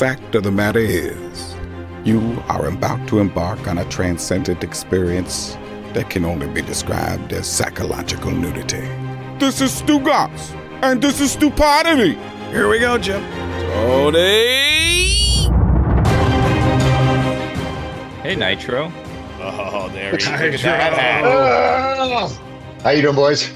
Fact of the matter is, you are about to embark on a transcendent experience that can only be described as psychological nudity. This is Stugotz, and this is Stupidity. Here we go, Jim. Tony. Hey, Nitro. Oh, there he is. Look at that hat. How you doing, boys?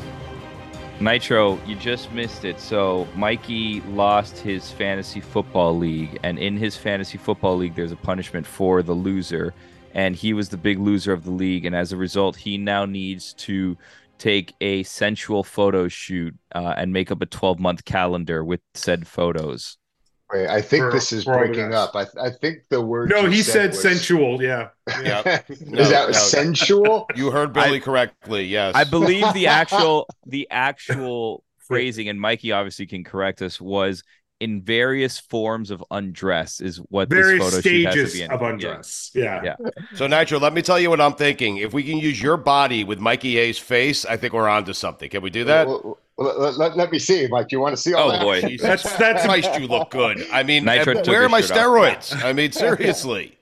Nitro, you just missed it. So Mikey lost his fantasy football league, and in his fantasy football league, there's a punishment for the loser, and he was the big loser of the league, and as a result, he now needs to take a sensual photo shoot uh, and make up a 12 month calendar with said photos. Wait, I think For- this is for all of breaking us. up. I, I think the word. No, he said was- sensual. Yeah. Yep. is that no. sensual? You heard Billy correctly. Yes. I believe the actual the actual phrasing, and Mikey obviously can correct us, was in various forms of undress is what Various this photo shoot has to stages be in. of Yeah. undress. Yeah. Yeah. So Nitro, let me tell you what I'm thinking. If we can use your body with Mikey A's face, I think we're onto something. Can we do that? Well, well, let, let- let me see, Mike. Do You want to see all Oh, that? boy. Jesus That's- that's- Christ, you look good. I mean, Nitro where are my shirt off. steroids? I mean, seriously.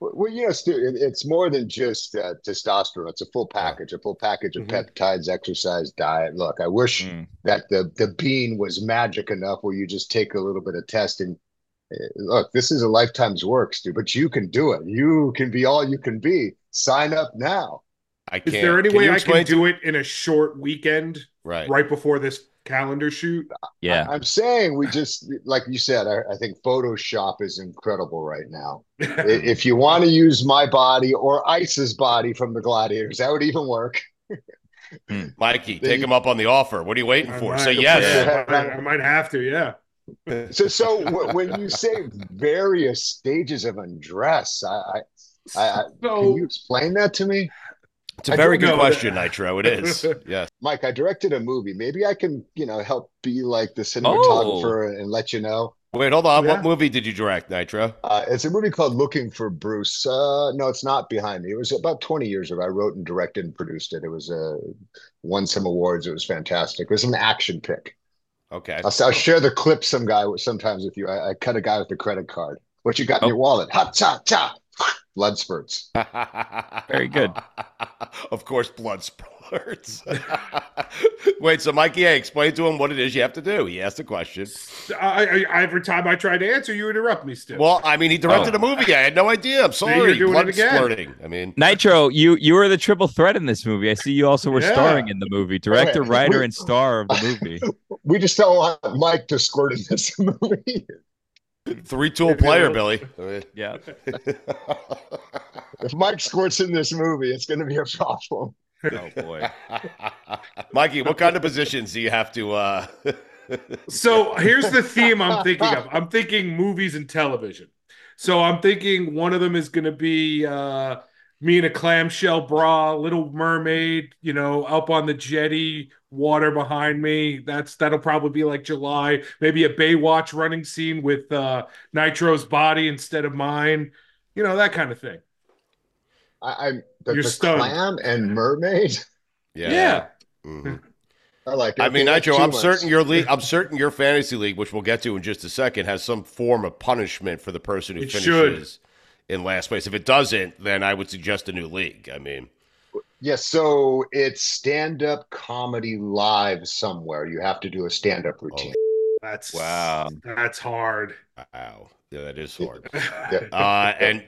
Well, you know, Stu, it's more than just uh, testosterone. It's a full package, a full package of Mhm. peptides, exercise, diet. Look, I wish Mm. that the the bean was magic enough where you just take a little bit of testing. Uh, Look, this is a lifetime's work, Stu, but you can do it. You can be all you can be. Sign up now. I Is can't. Is there any Can way I can do it in a short weekend Right. right before this calendar shoot? Yeah. I, am saying we just, like you said, I, I think Photoshop is incredible right now. If you want to use my body or Ice's body from the Gladiators, that would even work. Hmm. Mikey, take him up on the offer. What are you waiting I for? might- Say yes. Yeah. I, might- I might have to. Yeah. So, so w- when you say various stages of undress, I, I, I, I can you explain that to me, It's a very good question, Nitro. It is. Yes. Mike? I directed a movie. Maybe I can, you know, help be like the Oh. cinematographer and let you know. Wait, hold on. Yeah. What movie did you direct, Nitro? Uh, it's a movie called Looking for Bruce. Uh, no, it's not behind me. It was about 20 years ago. I wrote and directed and produced it. It was uh, won some awards. It was fantastic. It was an action pick. Okay. I'll, I'll share the clip some guy sometimes with you. I, I cut a guy with a credit card. What you got in Oh. your wallet? Ha cha cha. Blood spurts. Very good. of course, blood spurts. Wait, so Mikey, A, explain to him what it is you have to do. He asked a question. I, I, every time I try to answer, you interrupt me. Still. Well, I mean, he directed Oh. a movie. I had no idea. I'm you're sorry. doing blood it again. splurting. I mean, Nitro, you you were the triple threat in this movie. I see you also were Yeah. starring in the movie, director, Okay. writer, and star of the movie. We just don't want Mike to squirt in this movie. Three tool player, Billy. Yeah. if Mike squirts in this movie, it's going to be a problem. Oh boy. Mikey, what kind of positions do you have to? uh So here's the theme I'm thinking of. I'm thinking movies and television. So I'm thinking one of them is going to be uh, me in a clamshell bra, Little Mermaid, you know, up on the jetty, water behind me. That's that'll probably be like July. Maybe a Baywatch running scene with uh, Nitro's body instead of mine. You know that kind of thing. I, I'm the, You're the stunned. clam and mermaid. Yeah. Mhm. I like. it. I mean, Okay, that's Nitro, I'm months. certain your league, I'm certain your fantasy league, which we'll get to in just a second, has some form of punishment for the person who It finishes in last place. If it doesn't, then I would suggest a new league. I mean, Yes, so it's stand-up comedy live somewhere. You have to do a stand-up routine. That's Wow. That's hard. wow, yeah, that is hard. Yeah. Uh, and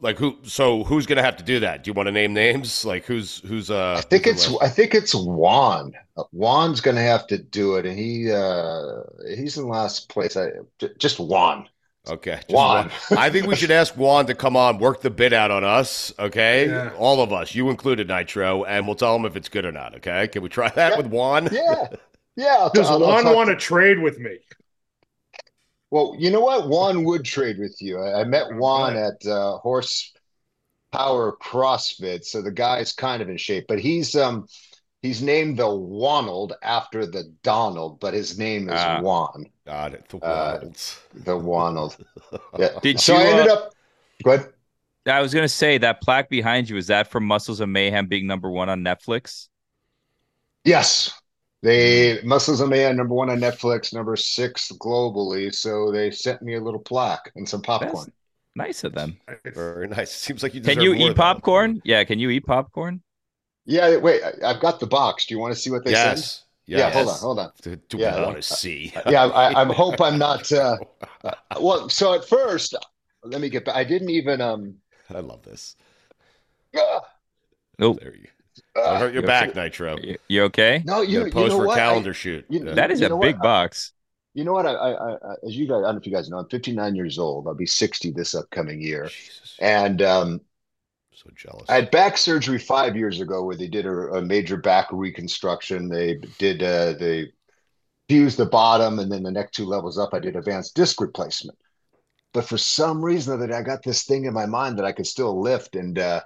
like who? So who's gonna have to do that? Do you want to name names? Like who's who's? Uh, I think it's the I think it's Juan. Uh, Juan's gonna have to do it, and he uh he's in last place. I j- just Juan. Okay. just Juan. Juan. I think we should ask Juan to come on, work the bit out on us, okay? Yeah. All of us, you included, Nitro, and we'll tell him if it's good or not, okay? Can we try that Yeah. with Juan? Yeah, yeah. I'll- Does I'll- I'll Juan want to- to trade with me? Well, you know what? Juan would trade with you. I, I met Juan at uh, Horsepower CrossFit, so the guy's kind of in shape, but he's um he's named the Wonald after the Donald, but his name is Ah. Juan, Got it. The Uh, the Wonald. Yeah. Did so you, I ended uh, up. Go ahead. I was gonna say that plaque behind you is that from Muscles of Mayhem being number one on Netflix? Yes. They Muscles of Mayhem number one on Netflix, number six globally. So they sent me a little plaque and some popcorn. That's nice of them. Very nice. Seems like you Can you more eat than that. popcorn? Yeah, can you eat popcorn? Yeah, wait, I, I've got the box. Do you want to see what they sent? Yes. Yeah, hold on, hold on. Do, do Yeah. we want to see? Yeah, I, I hope I'm not. Uh, uh, well, so at first, let me get back. I didn't even. Um, I love this. uh, Nope. There you Don't hurt your You're back, okay. Nitro. You, you okay? no, You you, gotta you know for a what? I- calendar shoot. you- Yeah. That is a big what? box. you know what? I, I, I, as you guys, I don't know if you guys know, I'm 59 years old. I'll be 60 this upcoming year, Jesus. and um, so jealous. I had back surgery five years ago where they did a, a major back reconstruction. They did uh, they fused the bottom, and then the next two levels up, I did advanced disc replacement. But for some reason that I got this thing in my mind that I could still lift, and uh,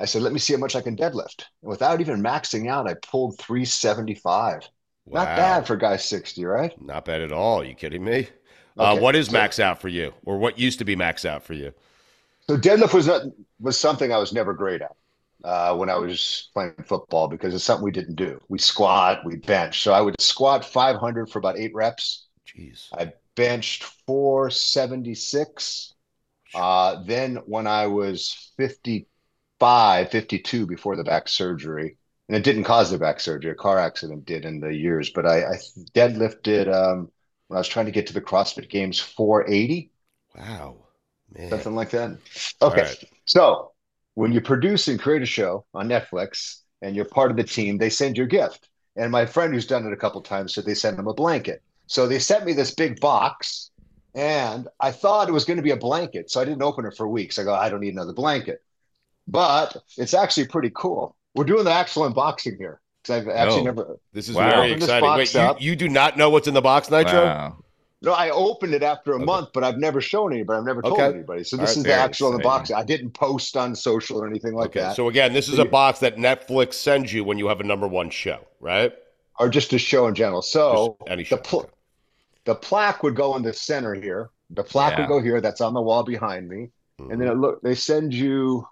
I said, "Let me see how much I can deadlift." And without even maxing out, I pulled 375. Wow. Not bad for guy 60, right? Not bad at all. you kidding me? Uh, what is max out for you, or what used to be max out for you? So deadlift was not, was something I was never great at uh, when I was playing football because it's something we didn't do. We squat, we bench. So I would squat 500 for about eight reps. Jeez. I benched 476. Uh, then when I was 55, 52 before the back surgery, and it didn't cause the back surgery, a car accident did in the years, but I, I deadlifted um, when I was trying to get to the CrossFit Games 480 Wow. Man. something like that. Okay, All right. so when you produce and create a show on Netflix and you're part of the team, they send you a gift. And my friend who's done it a couple times said they sent him a blanket. So they sent me this big box, and I thought it was going to be a blanket, so I didn't open it for weeks. I go, I don't need another blanket, but it's actually pretty cool. We're doing the actual unboxing here because I've actually Oh. never. This is Wow. very Open this exciting. Wait, you, you do not know what's in the box, Nitro? Wow. No, I opened it after a Okay. month, but I've never shown anybody. I've never told Okay. anybody. So this right, is the actual exciting. unboxing. I didn't post on social or anything like okay. that. So again, this is a box that Netflix sends you when you have a number one show, right? or just a show in general. So the pl- the plaque would go in the center here. The plaque Yeah. would go here. That's on the wall behind me. Mhm. And then it look they send you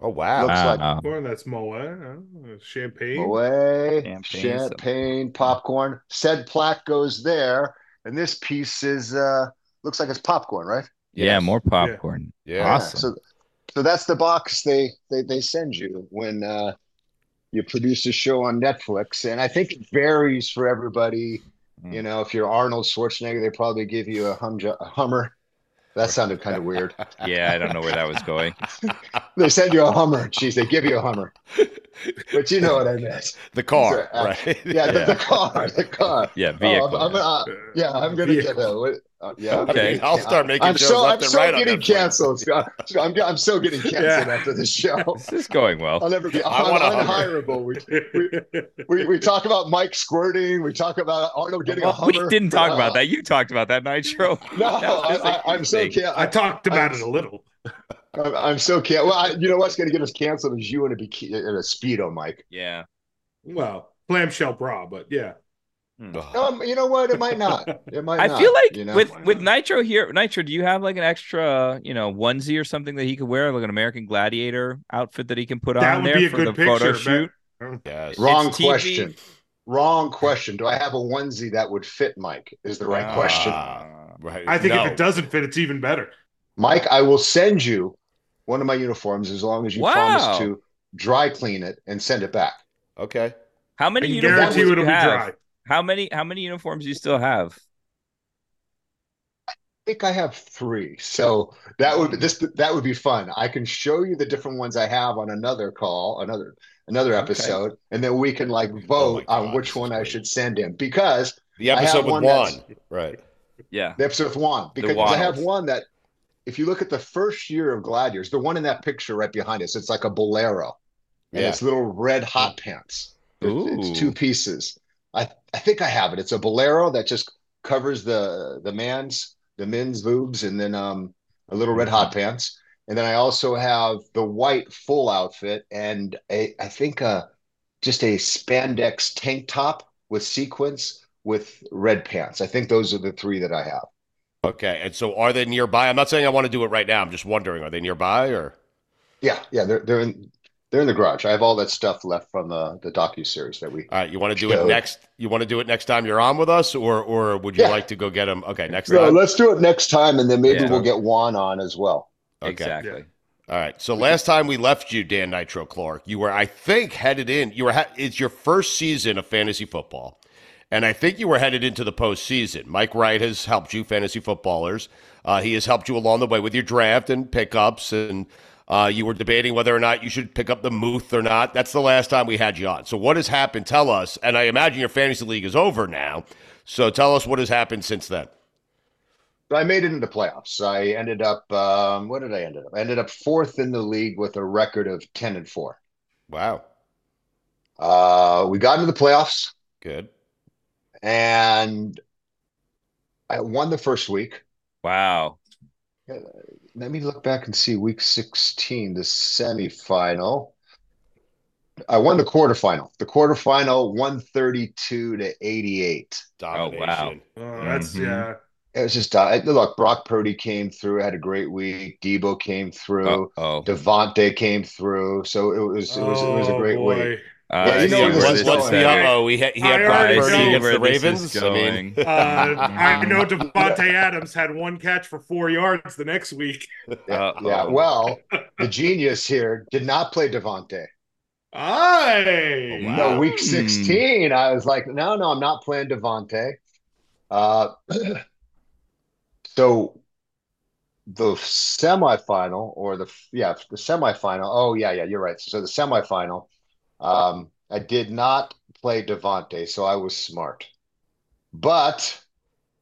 oh wow. looks like Popcorn, that's Moet. Champagne. away Champagne, champagne, popcorn. Said plaque goes there, and this piece is uh looks like it's popcorn, right? Yeah, Yes. more popcorn. Yeah. Awesome. So so that's the box they they they send you when uh you produce a show on Netflix, and I think it varies for everybody. Mm. You know, if you're Arnold Schwarzenegger, they probably give you a, hum- a Hummer. That sounded kind of weird. Yeah, I don't know where that was going. They send you a Hummer. Jeez, they give you a Hummer. But you know what I meant. The car, Uh, right? Yeah, the, the car, the car. Yeah, Oh, vehicle. I'm, I'm, uh, yeah, I'm gonna get Vehicle. a. What, uh, yeah, I'm Okay. gonna- I'll start making I'm shows so left I'm and so right getting canceled. I'm, I'm, I'm so getting canceled Yeah. after this show. This is going well. I'll never be. I I'm want a Hummer. unhireable. We, we, we talk about Mike squirting. We talk about Arnold getting a Well, we didn't talk Uh, about that. You talked about that Nitro. No, That was I, a I, I'm so thing. can I talked about it a little. I'm, I'm so can Well, I, you know what's going to get us canceled is you in a bikini, in a speedo, Mike. Yeah. Well, clamshell bra, but yeah. Ugh. Um, you know what? It might not. It might. I not, feel like you know? with with? Nitro here, Nitro, do you have like an extra, you know, onesie or something that he could wear, like an American Gladiator outfit that he can put That on would there be a for good the picture. photo but- shoot? Yes. wrong It's TV. question. Wrong question. Do I have a onesie that would fit Mike? Is the right Ah. question. Right. I think No. if it doesn't fit, it's even better. Mike, I will send you one of my uniforms as long as you Wow. promise to dry clean it and send it back. Okay. How many can uniforms guarantee do you you it'll be dry. How many how many uniforms do you still have? I think I have three. So that would this that would be fun. I can show you the different ones I have on another call, another another Okay. episode, and then we can like Oh vote on God, which one is I should send him because The I have episode with one Juan. Right. Yeah. the episode with Juan because I have one that if you look at the first year of Gladiators, the one in that picture right behind us, it's like a bolero. And Yeah. it's little red hot pants. It's, it's two pieces. I I think I have it. It's a bolero that just covers the the man's the men's boobs, and then um a little red hot pants, and then I also have the white full outfit and a I think uh just a spandex tank top with sequins with red pants. I think those are the three that I have. Okay, and so are they nearby? I'm not saying I want to do it right now. I'm just wondering, are they nearby or? Yeah, yeah, they're they're in they're in the garage. I have all that stuff left from the the docu series that we. All right, you want to do it next? You want to do it next time you're on with us, or or would you Yeah. like to go get them? Okay, next No, time. let's do it next time, and then maybe Yeah. we'll get Juan on as well. Okay. Exactly. All right. So last time we left you, Dan Nitro Clark, you were, I think, headed in. You were. Ha- it's your first season of fantasy football, and I think you were headed into the postseason. Mike Wright has helped you, fantasy footballers. Uh, he has helped you along the way with your draft and pickups, and uh, you were debating whether or not you should pick up the Muth or not. That's the last time we had you on. So what has happened? Tell us. And I imagine your fantasy league is over now. So tell us what has happened since then. I made it into playoffs. I ended up. Um, what did I end up? I ended up fourth in the league with a record of ten and four. Wow. Uh, we got into the playoffs, Good. And I won the first week. Wow. Let me look back and see week 16, the semifinal. I won the quarterfinal. The quarterfinal 132 to 88. Domination. Oh, that's Mhm. yeah. It was just uh, look, Brock Purdy came through, had a great week. Deebo came through, Oh. Davante came through. So it was it was it was a Oh, great boy. week. Uh, Yeah, you I know where where What's, what's the going. uh oh? He had, he had I Brock already Purdy know against the Ravens. I mean, going. Uh, I know Davante Adams had one catch for four yards the next week. Yeah, Uh-oh. yeah. Well, the genius here did not play Davante. Aye. Wow. No, week Hmm. 16, I was like, no, no, I'm not playing Davante. Uh, so the semifinal or the yeah, the semifinal. Oh, yeah, yeah, you're right. So the semifinal, um, I did not play Davante, so I was smart. But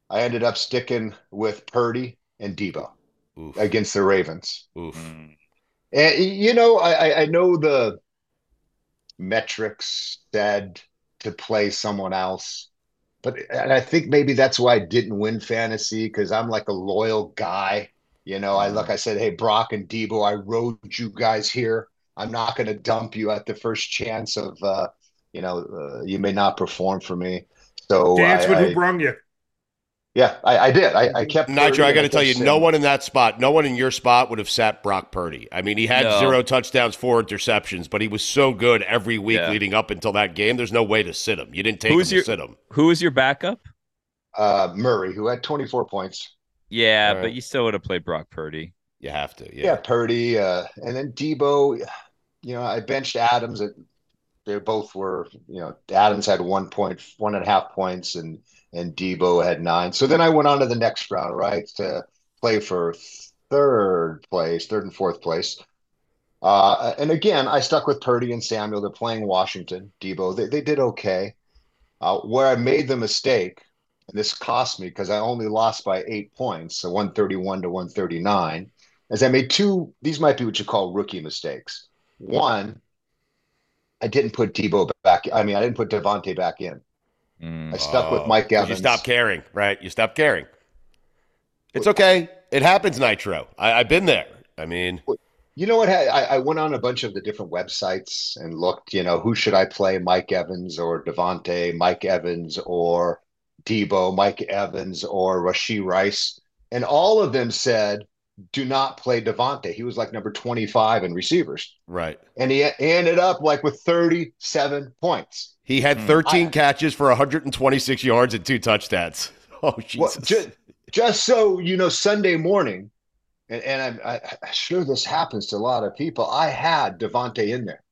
I ended up sticking with Purdy and Deebo oof, against the Ravens. oof. Mm. And you know, I I- I know the metrics said to play someone else, but and I think maybe that's why I didn't win fantasy because I'm like a loyal guy. You know, I look, I said, hey, Brock and Deebo, I rode you guys here. I'm not going to dump you at the first chance of, uh, you know, uh, you may not perform for me. So Dance I, with I- who brung you. yeah, I, I did. I, I kept Nitro, I got to tell you, kept no one in that spot, no one in your spot would have sat Brock Purdy. I mean, he had No. zero touchdowns, four interceptions, but he was so good every week Yeah. leading up until that game. There's no way to sit him. You didn't take Who's him your- to sit him. Who was your backup? uh, Murray, who had 24 points. Yeah, All but you still would have played Brock Purdy. You have to. Yeah, Yeah. Purdy, uh, and then Deebo. You know, I benched Adams. At, they both were, you know, Adams had one point, one and a half points, and and Deebo had nine. So then I went on to the next round, right, to play for third place, third and fourth place. Uh, and again, I stuck with Purdy and Samuel. They're playing Washington. Deebo, they they did okay. Uh, where I made the mistake, and this cost me because I only lost by eight points, so 131 to 139 is I made two, these might be what you call rookie mistakes. One, I didn't put Deebo back. I mean, I didn't put Davante back in. Mm. I stuck with Mike 'cause Evans. You stopped caring, right? You stopped caring. It's okay. It happens, Nitro. I, I've been there. I mean, You know what? I, I went on a bunch of the different websites and looked, you know, who should I play? Mike Evans or Davante, Mike Evans or Deebo, Mike Evans or Rasheed Rice. And all of them said, do not play Davante. He was like number 25 in receivers. right. And he ended up like with 37 points. He had Hmm. 13 catches for 126 yards and two touchdowns. Oh, Well, Jesus. just, just so you know, Sunday morning, and, and I'm, I, I'm sure this happens to a lot of people. I had Davante in there.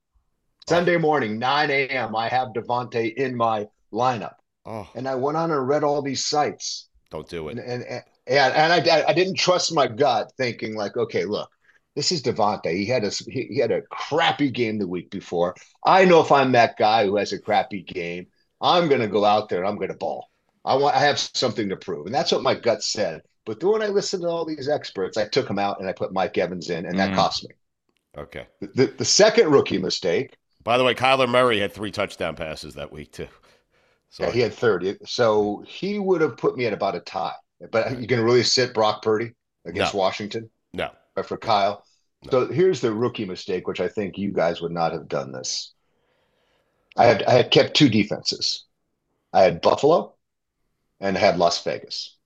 Sunday morning, 9 a.m., I have Davante in my lineup. oh, And I went on and read all these sites. don't do And, it. and, and, and I, I didn't trust my gut, thinking, like, okay, look, this is Davante. He had a he, he had a crappy game the week before. I know if I'm that guy who has a crappy game, I'm going to go out there and I'm going to ball. I want I have something to prove, and that's what my gut said. But then when I listened to all these experts, I took him out and I put Mike Evans in, and that Mm. cost me. Okay. The, the second rookie mistake, By the way, Kyler Murray had three touchdown passes that week, too. Yeah, he had 30. So he would have put me at about a tie. But you can really sit Brock Purdy against No. Washington no. or for Kyle. So here's the rookie mistake, which I think you guys would not have done this. I had I had kept two defenses. I had Buffalo and I had Las Vegas.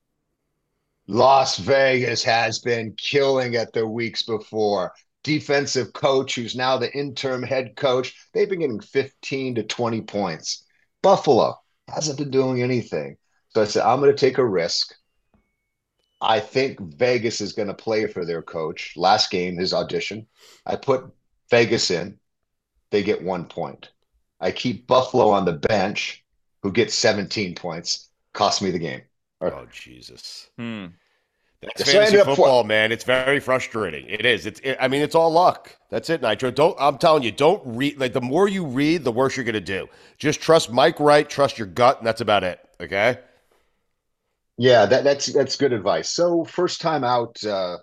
Las Vegas has been killing it the weeks before. Defensive coach, who's now the interim head coach, they've been getting 15 to 20 points. Buffalo hasn't been doing anything. So I said, I'm going to take a risk. I think Vegas is going to play for their coach. Last game, his audition. I put Vegas in. They get one point. I keep Buffalo on the bench, who gets 17 points. Cost me the game. Oh Jesus. Hmm. That's So fantasy ended up four- football, man. It's very frustrating. It is. It's. It, I mean, it's all luck. That's it, Nitro. Don't. I'm telling you, don't read. Like the more you read, the worse you're gonna do. Just trust Mike Wright. Trust your gut, and that's about it. Okay. Yeah, that, that's that's good advice. So first time out, uh,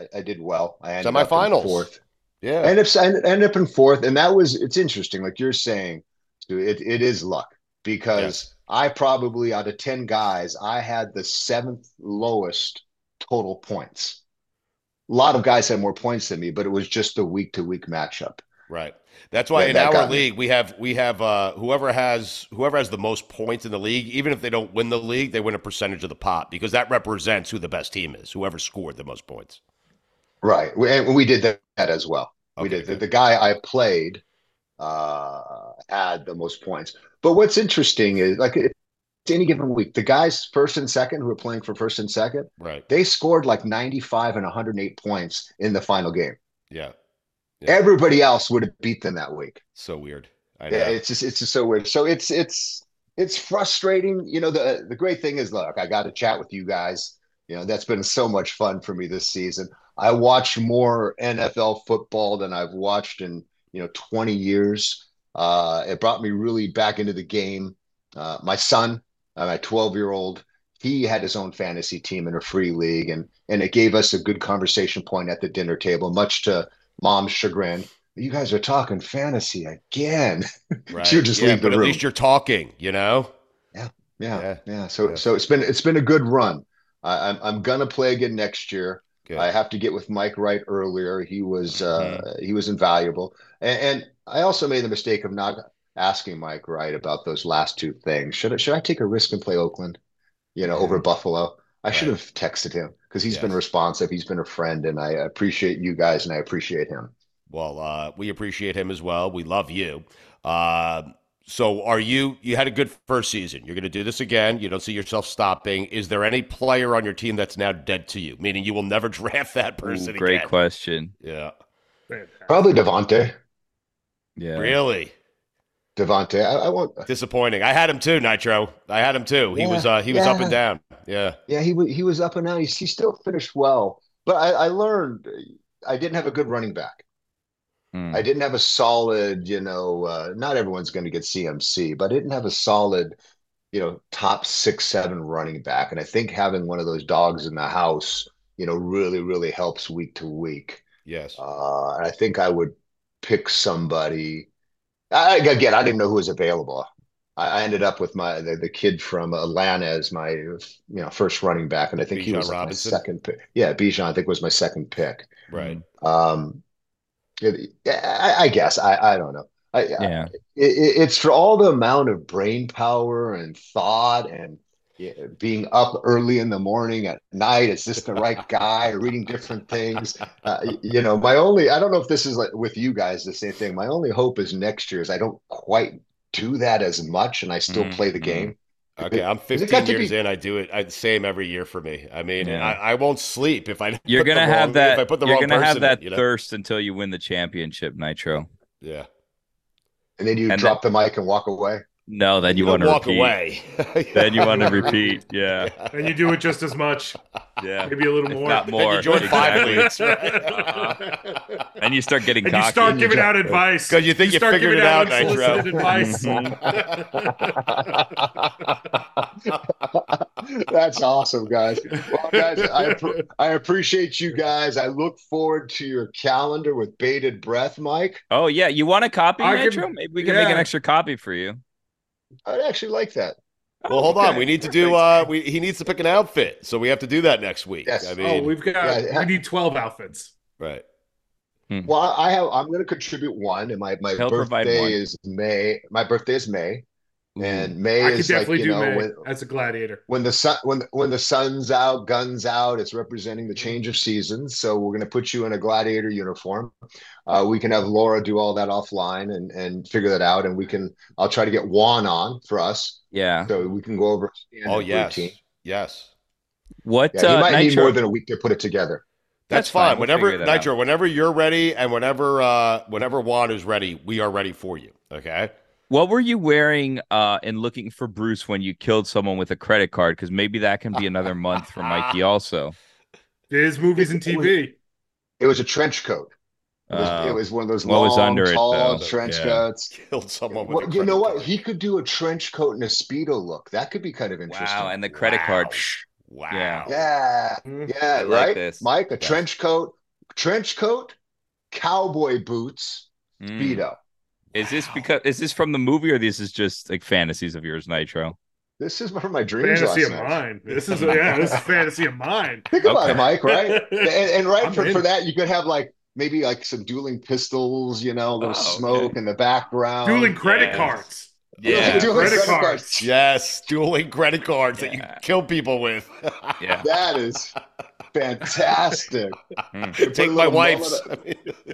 I, I did well. I ended up in Semifinals. fourth. Yeah. Ended up, I ended up in fourth, and that was it's interesting. Like you're saying, it, it is luck because Yes. I probably out of ten guys, I had the seventh lowest total points. A lot of guys had more points than me, but it was just the week to week matchup. Right. That's why in that our got me. league we have we have uh whoever has whoever has the most points in the league, even if they don't win the league, they win a percentage of the pot because that represents who the best team is, whoever scored the most points. Right, we, and we did that as well. we did. The, the guy I played uh, had the most points. But what's interesting is like it's any given week, the guys first and second who are playing for first and second, Right. they scored like 95 and 108 points in the final game. Yeah. Yeah. Everybody else would have beat them that week. So weird. I know. Yeah, it's just it's just so weird. So it's it's it's frustrating. You know, the the great thing is, look, I got to chat with you guys. You know, that's been so much fun for me this season. I watch more NFL football than I've watched in you know 20 years. Uh, it brought me really back into the game. Uh, my son, uh, my 12 year old, he had his own fantasy team in a free league, and and it gave us a good conversation point at the dinner table, much to mom's chagrin. You guys are talking fantasy again. right. she would just yeah, leave the but at least you're talking, you know? Yeah, Yeah. yeah. So Yeah. so it's been it's been a good run. I, I'm I'm gonna play again next year. Good. I have to get with Mike Wright earlier. He was uh, he was invaluable, and, and I also made the mistake of not asking Mike Wright about those last two things. Should I, should I take a risk and play Oakland? You know, over Buffalo. I should have texted him because he's been responsive. He's been a friend, and I appreciate you guys, and I appreciate him. Well, uh, we appreciate him as well. We love you. Uh, so, are you? You had a good first season. You're going to do this again. You don't see yourself stopping. Is there any player on your team that's now dead to you? Meaning you will never draft that Ooh, person great again. question. Yeah. Probably Davante. Yeah. Really Davante. I, I won't. disappointing. I had him too, Nitro. I had him too. He was uh, he was up and down. Yeah. Yeah, he wa- he was up and down. He, he still finished well, but I, I learned I didn't have a good running back. Hmm. I didn't have a solid, you know, uh, not everyone's going to get CMC, but I didn't have a solid, you know, top six, seven running back. And I think having one of those dogs in the house, you know, really, really helps week to week. Yes. Uh, and I think I would pick somebody. I, again, I didn't know who was available. I, I ended up with my the, the kid from Atlanta as my you know first running back, and I think he was like my second pick. Yeah, Bijan, I think was my second pick. Right. Um, it- I, I guess I I don't know. I, Yeah. it, it- it's for all the amount of brain power and thought and being up early in the morning at night. Is this the right guy? Reading different things. Uh, you know, my only, I don't know if this is like with you guys the same thing. My only hope is next year is I don't quite do that as much and I still Mm, play the game. Okay, I'm Has it 15 years be- in. I do it. I, same every year for me. I mean, Yeah. I, I won't sleep if I. You're gonna wrong- have that. If I put the you're wrong gonna have that in, you know? thirst until you win the championship, Nitro. Yeah. And then you And drop the mic and walk away. No, then you, don't want to walk repeat. away. Then you want to repeat. Yeah, And you do it just as much, yeah. maybe a little If more. not Then more. you join five exactly. leagues, right? Uh-huh. And you start getting and you start giving out advice because you think you start figured it out, unsolicited Nitro. advice. That's awesome, guys. Well, guys, I, I appreciate you guys. I look forward to your calendar with bated breath, Mike. Oh yeah, you want a copy, I can- Maybe we can make an extra copy for you. I'd actually like that. Well, hold on. We need to do. Uh, we he needs to pick an outfit, so we have to do that next week. Yes. I oh, mean, we've got Yeah, we need twelve outfits. right. Well, I have. I'm going to contribute one, and my my He'll birthday is May. My birthday is May. And May I could is like you do know May when, as a gladiator. when the sun when when the sun's out, guns out. It's representing the change of seasons. So we're going to put you in a gladiator uniform. Uh, we can have Laura do all that offline and and figure that out, and we can. I'll try to get Juan on for us, Yeah. so we can go over. Oh yes, routine. yes. What Yeah, you uh, might need more than a week to put it together. That's, That's fine. fine. We'll Whenever figure out. Nitro, whenever you're ready, and whenever uh, whenever Juan is ready, we are ready for you. Okay. What were you wearing uh, and looking for Bruce when you killed someone with a credit card? Because maybe that can be another month for Mikey also. There's movies and TV. It was a trench coat. It was, Uh, it was one of those what was long, under it, tall though? trench Yeah. coats. Killed someone with. Well, a you know what? card. He could do a trench coat and a speedo look. That could be kind of interesting. wow, and the credit Wow. card. psh, Wow. Yeah. yeah, Mhm. yeah, I like right, this. Mike. A Yes. trench coat, trench coat, cowboy boots, mm. speedo. Is this because is this from the movie or this is just like fantasies of yours, Nitro? This is one of my dreams. Fantasy last of night. mine. This is yeah, this is fantasy of mine. Think about Okay. it, Mike. Right, and, and right I'm for, in. for that, you could have like maybe like some dueling pistols. You know, a little Oh, smoke okay. in the background. Dueling credit yes. cards. Yeah. Dueling Credit credit cards. Yes, dueling credit cards that you kill people with. Yeah. That is fantastic. Mm. Take my little wife's.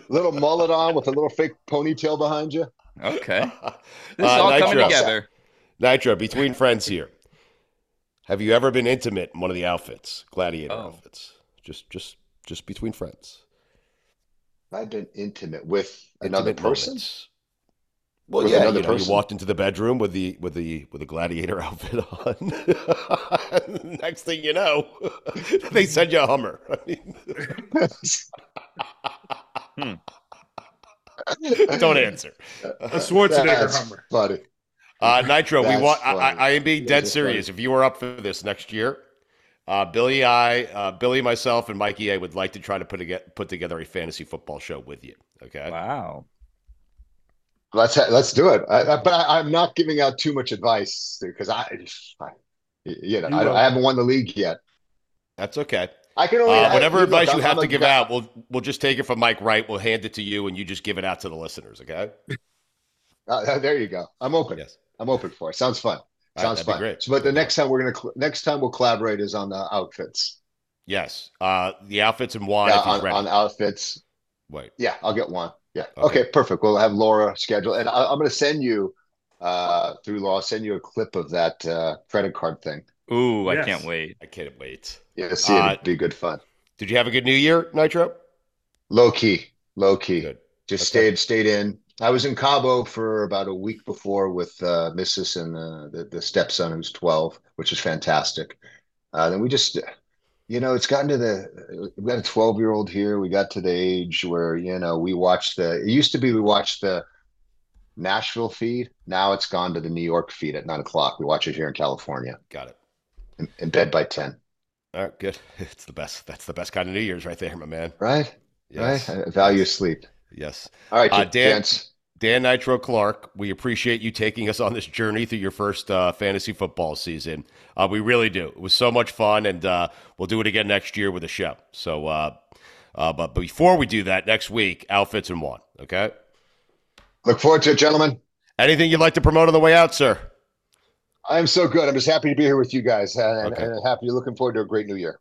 Little mullet on with a little fake ponytail behind you. Okay. This Uh, is all coming together. Nitro, between friends here. Have you ever been intimate in one of the outfits, gladiator Oh. outfits? Just, just, just between friends. I've been intimate with another Intimate person. moments. Well, With yeah, another you, know, you walked into the bedroom with the with the with the gladiator outfit on. Next thing you know, they send you a Hummer. I mean, don't answer. A Schwarzenegger That's Hummer. funny. Uh, Nitro, we want. I, funny. I, I am being dead are serious. If you were up for this next year, uh, Billy, I, uh, Billy, myself, and Mikey, I would like to try to put together put together a fantasy football show with you. Okay. Wow. Let's ha- let's do it. I, I, but I, I'm not giving out too much advice because I, I, you know, I. I haven't won the league yet. That's okay. I can only Uh, whatever look, advice you I'm- have I'm to give guy- out, we'll we'll just take it from Mike Wright. We'll hand it to you, and you just give it out to the listeners. Okay. Uh, there you go. I'm open. Yes. I'm open for it. Sounds fun. Sounds that'd fun. great. So, but the next time we're gonna cl- next time we'll collaborate is on the outfits. Yes. Uh, the outfits and Juan Yeah, if on, on outfits. Wait. Yeah, I'll get one. Yeah. Okay. Okay, perfect. We'll have Laura schedule, and I, I'm going to send you uh through Laura. I'll send you a clip of that uh credit card thing. Ooh, I can't wait. I can't wait. Yeah, see, Uh, it'd be good fun. Did you have a good New Year, Nitro? Low key, low key. Good. Just Okay. stayed stayed in. I was in Cabo for about a week before with uh, Mrs. and uh, the the stepson who's 12, which is fantastic. Uh, then we just, you know, it's gotten to the we've got a 12 year old here. We got to the age where you know we watched the. It used to be we watched the Nashville feed. Now it's gone to the New York feed at nine o'clock. We watch it here in California Got it. in, in bed by 10. All right, good. It's the best. That's the best kind of New Year's right there, my man. Right, Yes. right. I value sleep. Yes. All right, Uh, Dan- Dance. Dan Nitro Clark, we appreciate you taking us on this journey through your first uh, fantasy football season. Uh, we really do. It was so much fun, and uh, we'll do it again next year with a show. So, uh, uh, but before we do that, next week, outfits and one. Okay. Look forward to it, gentlemen. Anything you'd like to promote on the way out, sir? I'm so good. I'm just happy to be here with you guys, and, Okay. and happy, looking forward to a great new year.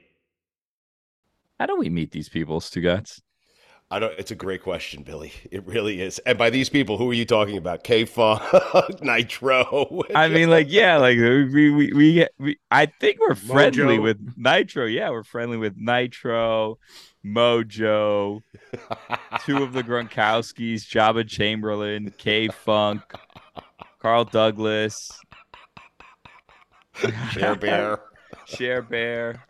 How do we meet these people, Stugotz? I don't. It's a great question, Billy. It really is. And by these people, who are you talking about? K Funk, Nitro. I mean, like, yeah, like we we we, we I think we're friendly Mojo. with Nitro. Yeah, we're friendly with Nitro, Mojo, two of the Gronkowskis, Jabba Chamberlain, K Funk, Carl Douglas, Share Bear. Share Bear.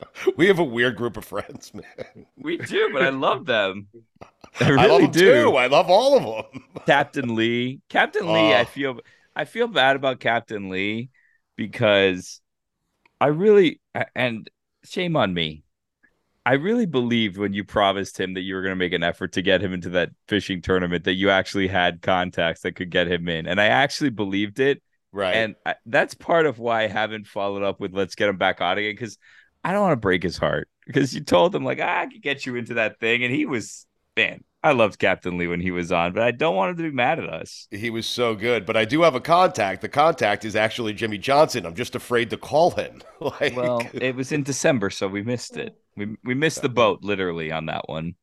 We have a weird group of friends, man. We do, but I love them. I I really love them do. too. I love all of them. Captain Lee. Captain Lee, Oh. I feel I feel bad about Captain Lee because I really and shame on me. I really believed when you promised him that you were going to make an effort to get him into that fishing tournament that you actually had contacts that could get him in. And I actually believed it. Right. And I, that's part of why I haven't followed up with let's get him back on again because I don't want to break his heart because you told him like ah, I could get you into that thing and he was man. I loved Captain Lee when he was on, but I don't want him to be mad at us. he was so good. But I do have a contact. The contact is actually Jimmy Johnson. I'm just afraid to call him. like, Well, it was in December, so we missed it. We we missed the boat literally on that one.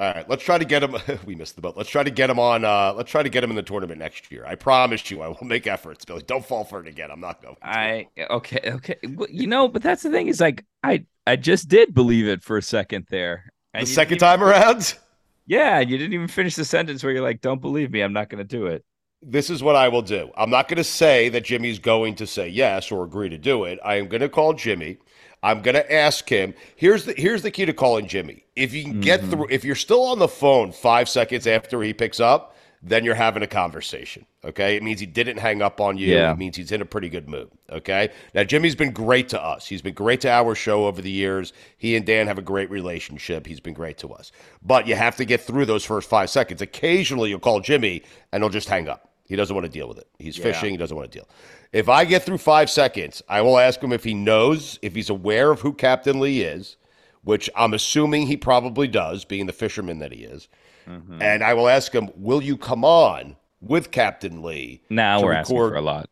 All right. Let's try to get him. we missed the boat. Let's try to get him on. Uh, let's try to get him in the tournament next year. I promise you, I will make efforts, Billy. Don't fall for it again. I'm not going. to. I okay, okay. Well, You know, but that's the thing is like I I just did believe it for a second there. the And you second time around. Yeah, you didn't even finish the sentence where you're like, "Don't believe me, I'm not going to do it." this is what I will do. I'm not going to say that Jimmy's going to say yes or agree to do it. I am going to call Jimmy. I'm going to ask him. Here's the here's the key to calling Jimmy. If you can get mm-hmm. through, if you're still on the phone five seconds after he picks up, then you're having a conversation. Okay, it means he didn't hang up on you. Yeah. It means he's in a pretty good mood. Okay, now Jimmy's been great to us. He's been great to our show over the years. He and Dan have a great relationship. He's been great to us. But you have to get through those first five seconds. Occasionally, you'll call Jimmy and he'll just hang up. He doesn't want to deal with it. He's fishing. He doesn't want to deal. If I get through five seconds, I will ask him if he knows, if he's aware of who Captain Lee is, which I'm assuming he probably does, being the fisherman that he is. Mm-hmm. And I will ask him, "Will you come on with Captain Lee?" Now we're asking for a lot.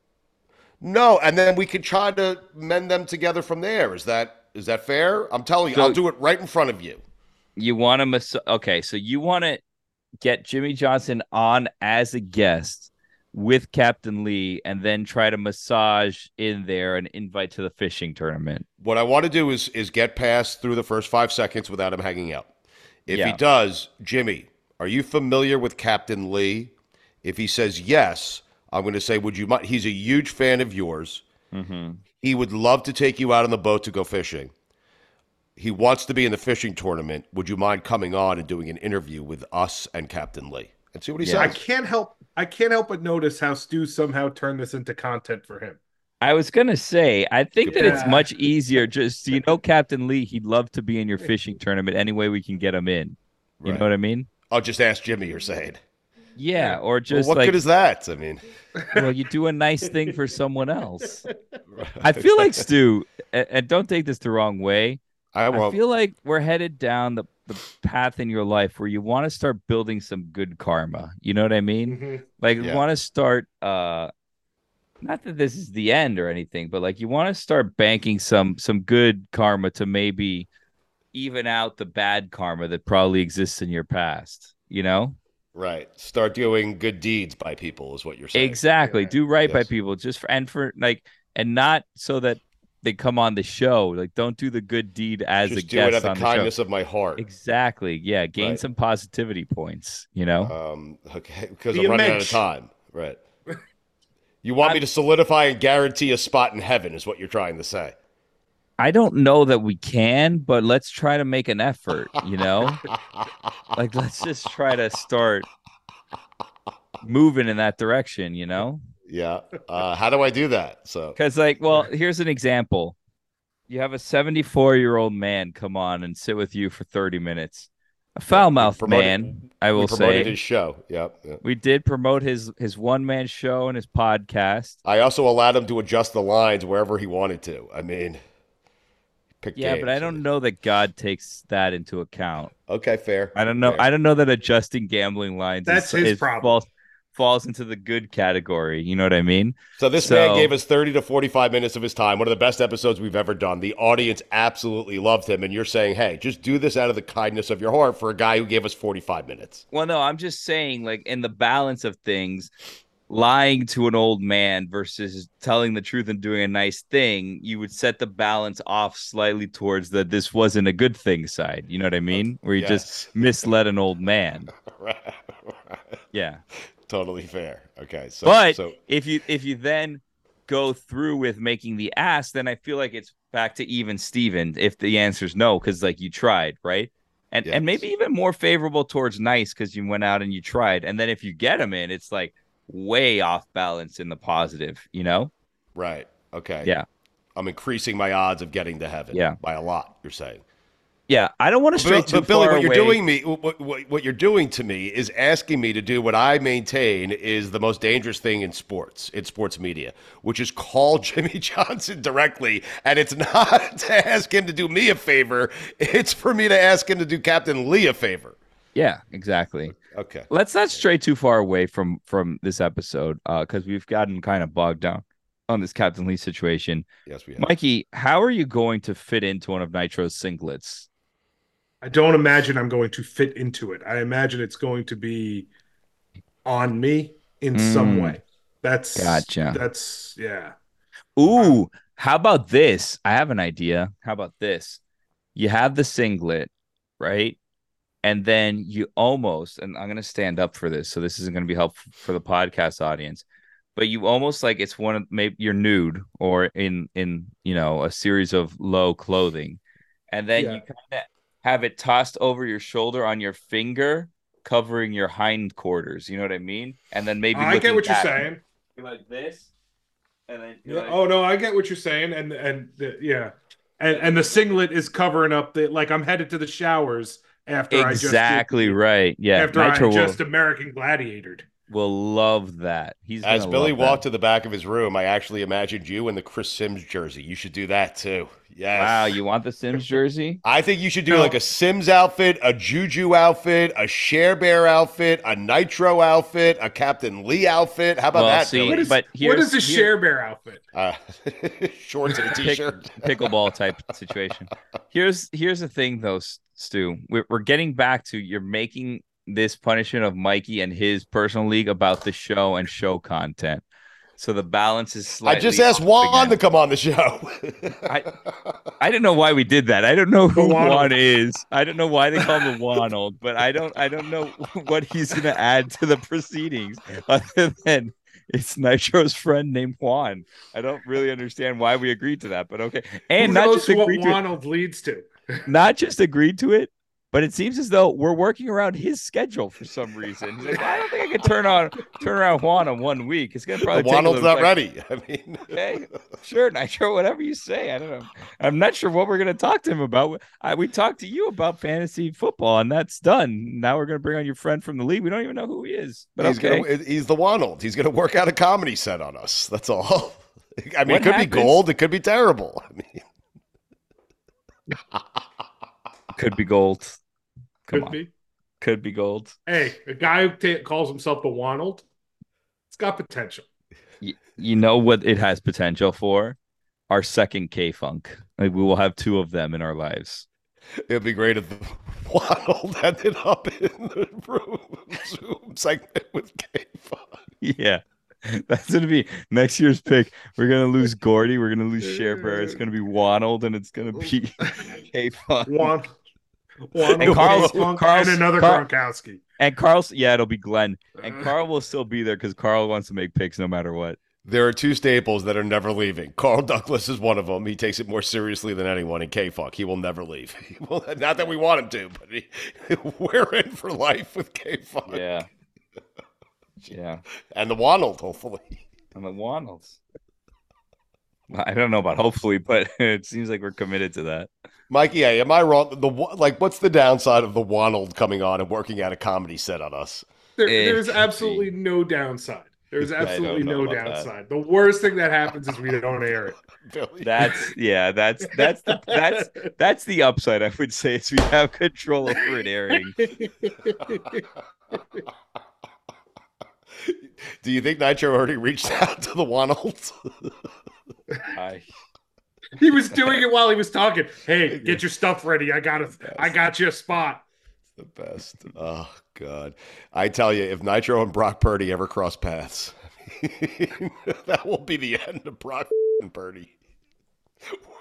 No, and then we can try to mend them together from there. Is that is that fair? I'm telling you, So- I'll do it right in front of you. You want to mas- okay, so you want to get Jimmy Johnson on as a guest with Captain Lee and then try to massage in there an invite to the fishing tournament. What I want to do is is get past through the first five seconds without him hanging out. If he does, Jimmy, are you familiar with Captain Lee? If he says yes, I'm going to say, would you mind? He's a huge fan of yours. Mm-hmm. He would love to take you out on the boat to go fishing. He wants to be in the fishing tournament. Would you mind coming on and doing an interview with us and Captain Lee? And see what he Yeah. I can't help I can't help but notice how Stu somehow turned this into content for him. I was gonna say, I think that it's much easier. Just you know, Captain Lee, he'd love to be in your fishing tournament any way we can get him in. You Right. know what I mean? I'll just ask Jimmy. You're saying. Yeah, or Well, just what like, good is that? I mean, well, you do a nice thing for someone else. I feel like Stu, and, and don't take this the wrong way. I I won't. feel like we're headed down the, the path in your life where you want to start building some good karma. You know what I mean? Mhm. Like Yeah. you want to start uh not that this is the end or anything, but like you want to start banking some some good karma to maybe even out the bad karma that probably exists in your past, you know? Right. Start doing good deeds by people is what you're saying. Exactly. Yeah. Do right by people just for and for like and not so that they come on the show. Like don't do the good deed as Just a do guest it out of on the the show. kindness of my heart. Exactly. Yeah. Gain Right. some positivity points, you know? Um, okay, because Be I'm a running out of time. Right. You want me I'm- to solidify and guarantee a spot in heaven, is what you're trying to say. I don't know that we can, but let's try to make an effort, you know? like let's just try to start moving in that direction, you know? Yeah. Uh, how do I do that? So Because, like, well, here's an example. You have a 74 year old man come on and sit with you for 30 minutes. A foul mouth promoted- man, I We will promoted say. his show. Yep. yep. We did promote his his one man show and his podcast. I also allowed him to adjust the lines wherever he wanted to. I mean, pick Yeah, but I don't know that God takes that into account. Okay, fair. I don't know. Fair. I don't know that adjusting gambling lines That's is, his is problem. Falls, falls into the good category. You know what I mean? So this So- man gave us 30 to 45 minutes of his time. One of the best episodes we've ever done. The audience absolutely loved him. And you're saying, hey, just do this out of the kindness of your heart for a guy who gave us 45 minutes. Well, no, I'm just saying, like in the balance of things, lying to an old man versus telling the truth and doing a nice thing, you would set the balance off slightly towards the this wasn't a good thing side. You know what I mean? Where you just misled an old man. Right. Yeah. Totally fair. Okay. So, but so if you if you then go through with making the ask, then I feel like it's back to even Steven if the answer is no, because like you tried, right? And and maybe even more favorable towards nice because you went out and you tried. And then if you get him in, it's like way off balance in the positive, you know? right. Okay. Yeah. I'm increasing my odds of getting to heaven Yeah. by a lot, you're saying. Yeah. I don't want to stray But, too but Billy, far what you're away. doing me, what, what, what you're doing to me is asking me to do what I maintain is the most dangerous thing in sports, in sports media, which is call Jimmy Johnson directly, and it's not to ask him to do me a favor; it's for me to ask him to do Captain Lee a favor. Yeah, exactly. Okay. Let's not stray too far away from from this episode uh, because we've gotten kind of bogged down on this Captain Lee situation. Yes, we have. Mikey, how are you going to fit into one of Nitro's singlets? I don't imagine I'm going to fit into it. I imagine it's going to be on me in some Mm. way. That's Gotcha. That's yeah. Ooh, how about this? I have an idea. How about this? You have the singlet, right? And then you almost, and I'm going to stand up for this. So this isn't going to be helpful for the podcast audience, but you almost like it's one of maybe you're nude or in, in, you know, a series of low clothing. And then Yeah. you kind of have it tossed over your shoulder on your finger, covering your hindquarters. You know what I mean? And then maybe I get what you're back, saying. like this. And then Yeah. Oh no, I get what you're saying, and and the, yeah, and and the singlet is covering up the like I'm headed to the showers after I just did- exactly right. Yeah, after Nitro I just American Gladiatored. Will love that. He's As Billy walked that. to the back of his room, I actually imagined you in the Chris Simms jersey. You should do that too. Yes. Wow, you want the Simms jersey? I think you should do No. like a Simms outfit, a Juju outfit, a Share Bear outfit, a Nitro outfit, a Captain Lee outfit. How about Well, that, see, Billy? What is but what here's- is the here- Share Bear outfit? Uh, shorts and a Pick- t-shirt. pickleball type situation. Here's here's the thing though, Stu. We're we're getting back to you're making this punishment of Mikey and his personal league about the show and show content. So the balance is slightly. I just asked Juan again. to come on the show. I- I didn't know why we did that. I don't know who The Wanold. Juan is. I don't know why they call him the Wanold, but I don't I don't know what he's gonna add to the proceedings other than it's Nitro's friend named Juan. I don't really understand why we agreed to that, but okay. And Who not knows just what agreed to it, Ronald leads to? not just agreed to it, but it seems as though we're working around his schedule for some reason. He's like, I don't think I can turn on turn around Juan on one week. It's gonna probably Juan's not ready. I mean, Okay, sure, Nitro, whatever you say. I don't know. I'm not sure what we're going to talk to him about. I, we talked to you about fantasy football, and that's done. Now we're going to bring on your friend from the league. We don't even know who he is, but he's okay. gonna he's the Wanold. He's gonna work out a comedy set on us. That's all. I mean, What it could happens- be gold. It could be terrible. I mean, Could be gold. Come Could on, be. could be gold. Hey, a guy who ta calls himself the Ronald, it's got potential. Y- you know what it has potential for? Our second K Funk. Like we will have two of them in our lives. it'd be great if the Wanold ended up in the room Zoom segment with K. Funk. Yeah. That's gonna be next year's pick. We're gonna lose Gordy. We're gonna lose Sharebear. It's gonna be Wanold, and it's gonna be K Funk. One, one, And Carl's- Funk, Carl's- and another Carl- Gronkowski. And Carl's yeah, it'll be Glenn. And uh. Carl will still be there because Carl wants to make picks no matter what. There are two staples that are never leaving. Carl Douglas is one of them. He takes it more seriously than anyone. And K Funk, he will never leave. He will, not that we want him to, but he, we're in for life with K Funk Yeah. Yeah. and the Wanold, hopefully. And the at Wanold's. I don't know about hopefully, but it seems like we're committed to that. Mikey, hey, am I wrong? The like, what's the downside of the Wanold coming on and working out a comedy set on us? There, there's absolutely no downside. There's absolutely no about that. downside. The worst thing that happens is we don't air it. That's yeah, that's that's the that's that's the upside I would say is we have control over it airing. Do you think Nitro already reached out to the Wanolds? I, he was doing it while he was talking. Hey, get your stuff ready. I got a, I got you a spot. the best. Oh God, I tell you, if Nitro and Brock Purdy ever cross paths, that will be the end of Brock and Purdy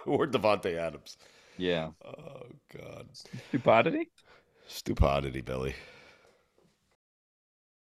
or Davante Adams. yeah. Oh God, Stupidity? stupidity, Billy.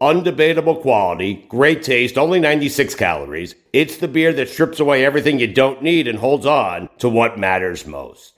undebatable quality, great taste, only 96 calories. It's the beer that strips away everything you don't need and holds on to what matters most.